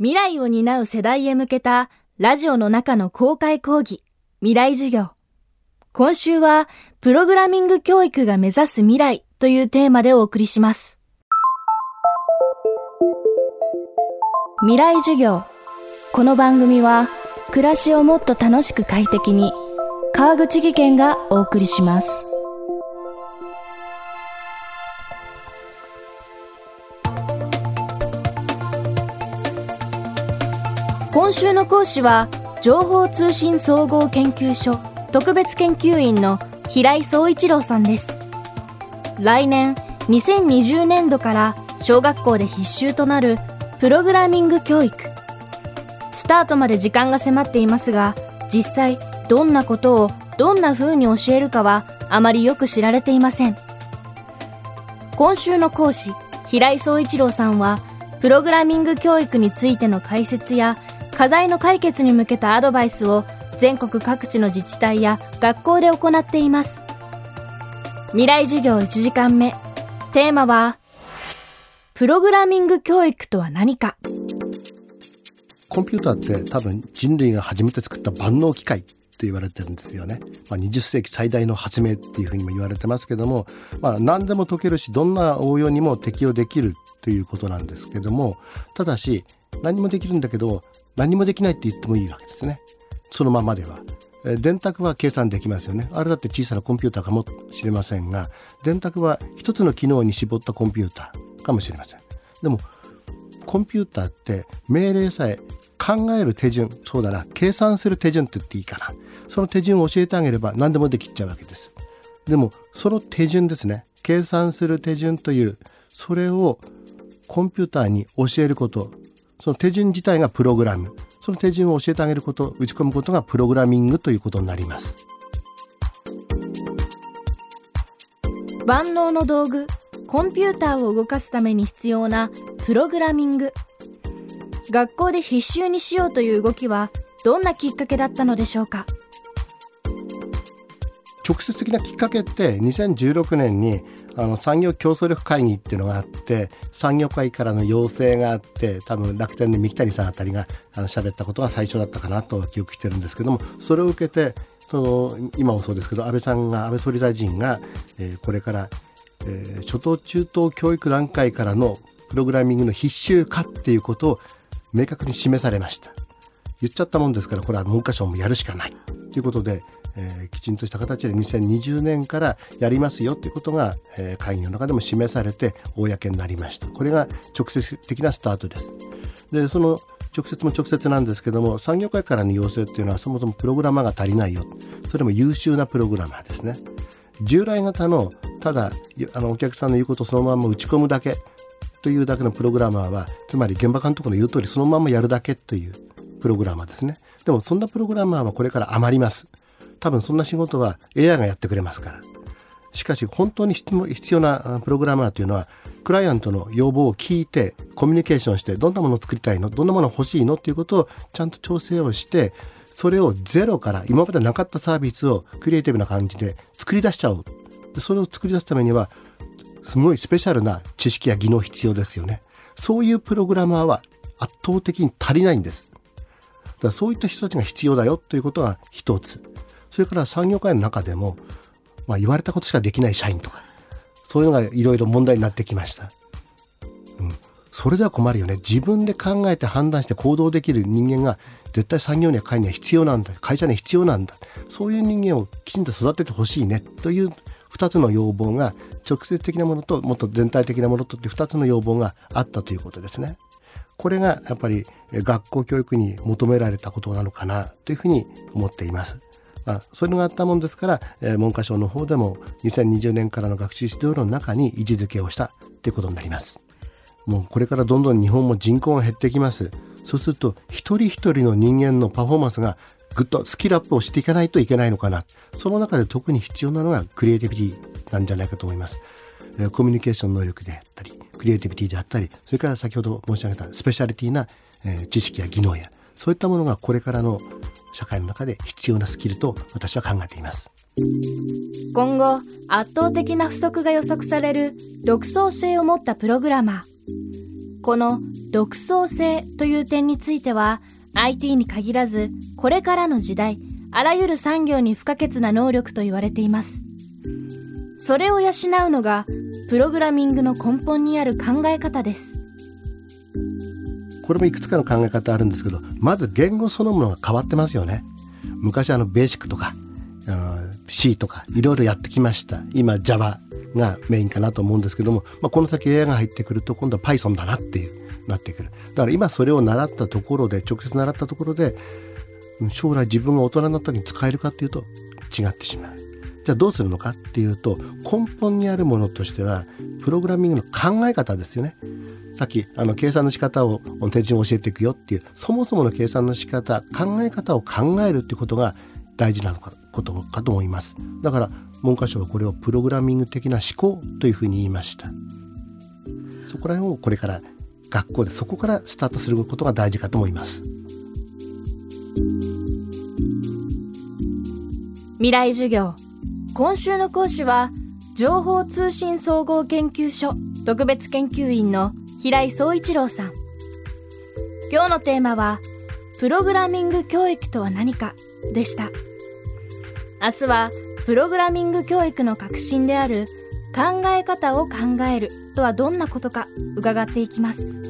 未来を担う世代へ向けたラジオの中の公開講義、未来授業。今週は、プログラミング教育が目指す未来というテーマでお送りします。未来授業。この番組は、暮らしをもっと楽しく快適に、川口義賢がお送りします。今週の講師は情報通信総合研究所特別研究員の平井総一郎さんです。来年2020年度から小学校で必修となるプログラミング教育。スタートまで時間が迫っていますが実際どんなことをどんな風に教えるかはあまりよく知られていません。今週の講師平井総一郎さんはプログラミング教育についての解説や課題の解決に向けたアドバイスを全国各地の自治体や学校で行っています。未来授業1時間目。テーマはプログラミング教育とは何か。コンピューターって多分人類が初めて作った万能機械と言われてるんですよね。まあ、20世紀最大の発明っていうふうにも言われてますけども、まあ、何でも解けるしどんな応用にも適用できるということなんですけどもただし何もできるんだけど何もできないって言ってもいいわけですね。そのままでは。電卓は計算できますよね。あれだって小さなコンピューターかもしれませんが電卓は一つの機能に絞ったコンピューターかもしれません。でもコンピューターって命令さえ考える手順そうだな。計算する手順って言っていいかな。その手順を教えてあげれば何でもできちゃうわけです。でもその手順ですね。計算する手順というそれをコンピューターに教えることその手順自体がプログラム。その手順を教えてあげること打ち込むことがプログラミングということになります。万能の道具コンピューターを動かすために必要なプログラミング。学校で必修にしようという動きはどんなきっかけだったのでしょうか？直接的なきっかけって2016年にあの産業競争力会議っていうのがあって産業界からの要請があって多分楽天で三木谷さんあたりがあの喋ったことが最初だったかなと記憶してるんですけどもそれを受けてその今もそうですけど安倍さんが安倍総理大臣が、えー、これから、えー、初等中等教育段階からのプログラミングの必修化っていうことを明確に示されました。言っちゃったもんですからこれは文科省もやるしかない。ということでえー、きちんとした形で2020年からやりますよということが、えー、会議の中でも示されて公になりました。これが直接的なスタートです。でその直接も直接なんですけども産業界からの要請っていうのはそもそもプログラマーが足りないよ。それも優秀なプログラマーですね。従来型のただあのお客さんの言うことをそのまま打ち込むだけというだけのプログラマーはつまり現場監督の言う通りそのままやるだけというプログラマーですね。でもそんなプログラマーはこれから余ります。多分そんな仕事は AI がやってくれますから。しかし本当に必要なプログラマーというのはクライアントの要望を聞いてコミュニケーションしてどんなものを作りたいの？どんなもの欲しいの？っていうことをちゃんと調整をしてそれをゼロから今までなかったサービスをクリエイティブな感じで作り出しちゃおう。それを作り出すためにはすごいスペシャルな知識や技能必要ですよね。そういうプログラマーは圧倒的に足りないんです。だからそういった人たちが必要だよということが一つ。それから産業界の中でも、まあ、言われたことしかできない社員とかそういうのがいろいろ問題になってきました、うん、それでは困るよね。自分で考えて判断して行動できる人間が絶対産業には会には必要なんだ。会社には必要なんだ。そういう人間をきちんと育ててほしいね。という2つの要望が直接的なものともっと全体的なものとって2つの要望があったということですね。これがやっぱり学校教育に求められたことなのかなというふうに思っています。あそういうのがあったもんですから、えー、文科省の方でも2020年からの学習指導論の中に位置づけをしたということになります。もうこれからどんどん日本も人口が減ってきます。そうすると一人一人の人間のパフォーマンスがぐっとスキルアップをしていかないといけないのかな。その中で特に必要なのがクリエイティビティなんじゃないかと思います。コミュニケーション能力であったりクリエイティビティであったりそれから先ほど申し上げたスペシャリティな、え知識や技能やそういったものがこれからの社会の中で必要なスキルと私は考えています。今後圧倒的な不足が予測される独創性を持ったプログラマー。この独創性という点については IT に限らずこれからの時代あらゆる産業に不可欠な能力と言われています。それを養うのがプログラミングの根本にある考え方です。これもいくつかの考え方あるんですけどまず言語そのものが変わってますよね。昔あのベーシックとか C とかいろいろやってきました。今 Java がメインかなと思うんですけども、まあ、この先 AI が入ってくると今度は Python だなっていうなってくる。だから今それを習ったところで直接習ったところで将来自分が大人になった時に使えるかっていうと違ってしまう。じゃあどうするのかっていうと根本にあるものとしてはプログラミングの考え方ですよね。さっきあの計算の仕方を手順を教えていくよっていうそもそもの計算の仕方考え方を考えるってことが大事なのかことかと思います。だから文科省はこれをプログラミング的な思考というふうに言いました。そこら辺をこれから学校でそこからスタートすることが大事かと思います。未来授業。今週の講師は情報通信総合研究所特別研究員の平井総一郎さん。今日のテーマはプログラミング教育とは何かでした。明日はプログラミング教育の核心である考え方を考えるとはどんなことか伺っていきます。